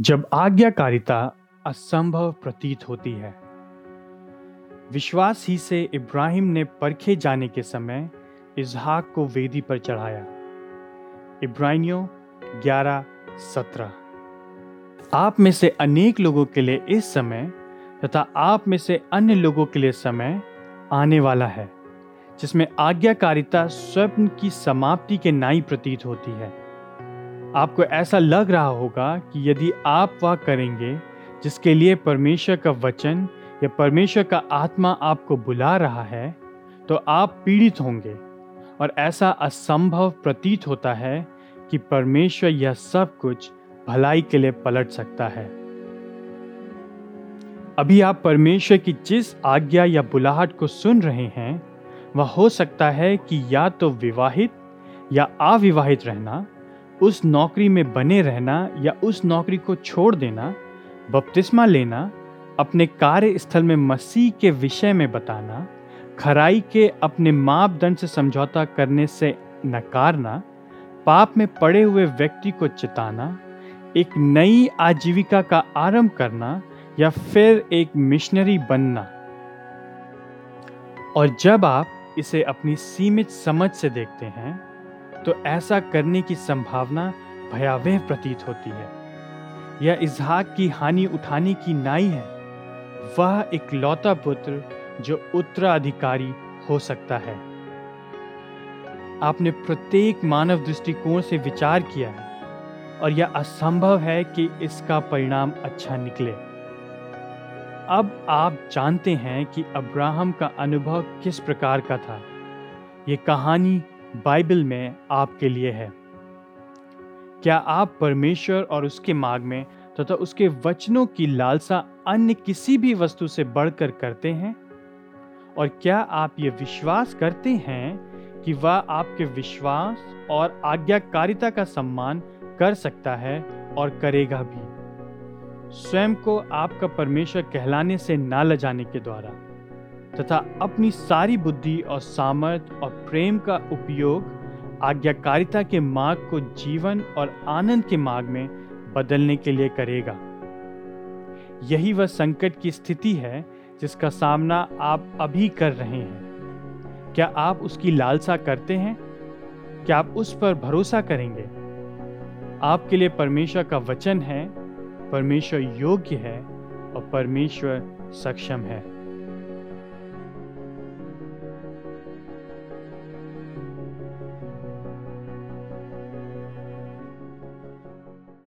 जब आज्ञाकारिता असंभव प्रतीत होती है। विश्वास ही से इब्राहिम ने परखे जाने के समय इजहाक को वेदी पर चढ़ाया। इब्राहिमियों ग्यारह सत्रह। आप में से अनेक लोगों के लिए इस समय तथा आप में से अन्य लोगों के लिए समय आने वाला है, जिसमें आज्ञाकारिता स्वप्न की समाप्ति के नाई प्रतीत होती है। आपको ऐसा लग रहा होगा कि यदि आप वह करेंगे, जिसके लिए परमेश्वर का वचन या परमेश्वर का आत्मा आपको बुला रहा है तो आप पीड़ित होंगे। और ऐसा असंभव प्रतीत होता है कि परमेश्वर यह सब कुछ भलाई के लिए पलट सकता है। अभी आप परमेश्वर की जिस आज्ञा या बुलाहट को सुन रहे हैं, वह हो सकता है कि या तो विवाहित या अविवाहित रहना उस नौकरी में बने रहना या उस नौकरी को छोड़ देना, बपतिस्मा लेना, अपने कार्य स्थल में मसीह के विषय में बताना, खराई के अपने मापदंड से समझौता करने से नकारना, पाप में पड़े हुए व्यक्ति को चिताना, एक नई आजीविका का आरंभ करना या फिर एक मिशनरी बनना। और जब आप इसे अपनी सीमित समझ से देखते हैं तो ऐसा करने की संभावना भयावह प्रतीत होती है। यह इजहाक की हानि उठाने की नाई है, वह एक लौता पुत्र जो उत्तराधिकारी हो सकता है। आपने प्रत्येक मानव दृष्टिकोण से विचार किया है और यह असंभव है कि इसका परिणाम अच्छा निकले। अब आप जानते हैं कि अब्राहम का अनुभव किस प्रकार का था। ये कहानी बाइबल में आपके लिए है। क्या आप परमेश्वर और उसके मार्ग में तथा तो उसके वचनों की लालसा अन्य किसी भी वस्तु से बढ़कर करते हैं? और क्या आप ये विश्वास करते हैं कि वह आपके विश्वास और आज्ञाकारिता का सम्मान कर सकता है और करेगा भी? स्वयं को आपका परमेश्वर कहलाने से ना लजाने के द्वारा। तथा अपनी सारी बुद्धि और सामर्थ्य और प्रेम का उपयोग आज्ञाकारिता के मार्ग को जीवन और आनंद के मार्ग में बदलने के लिए करेगा। यही वह संकट की स्थिति है जिसका सामना आप अभी कर रहे हैं। क्या आप उसकी लालसा करते हैं? क्या आप उस पर भरोसा करेंगे? आपके लिए परमेश्वर का वचन है, परमेश्वर योग्य है और परमेश्वर सक्षम है।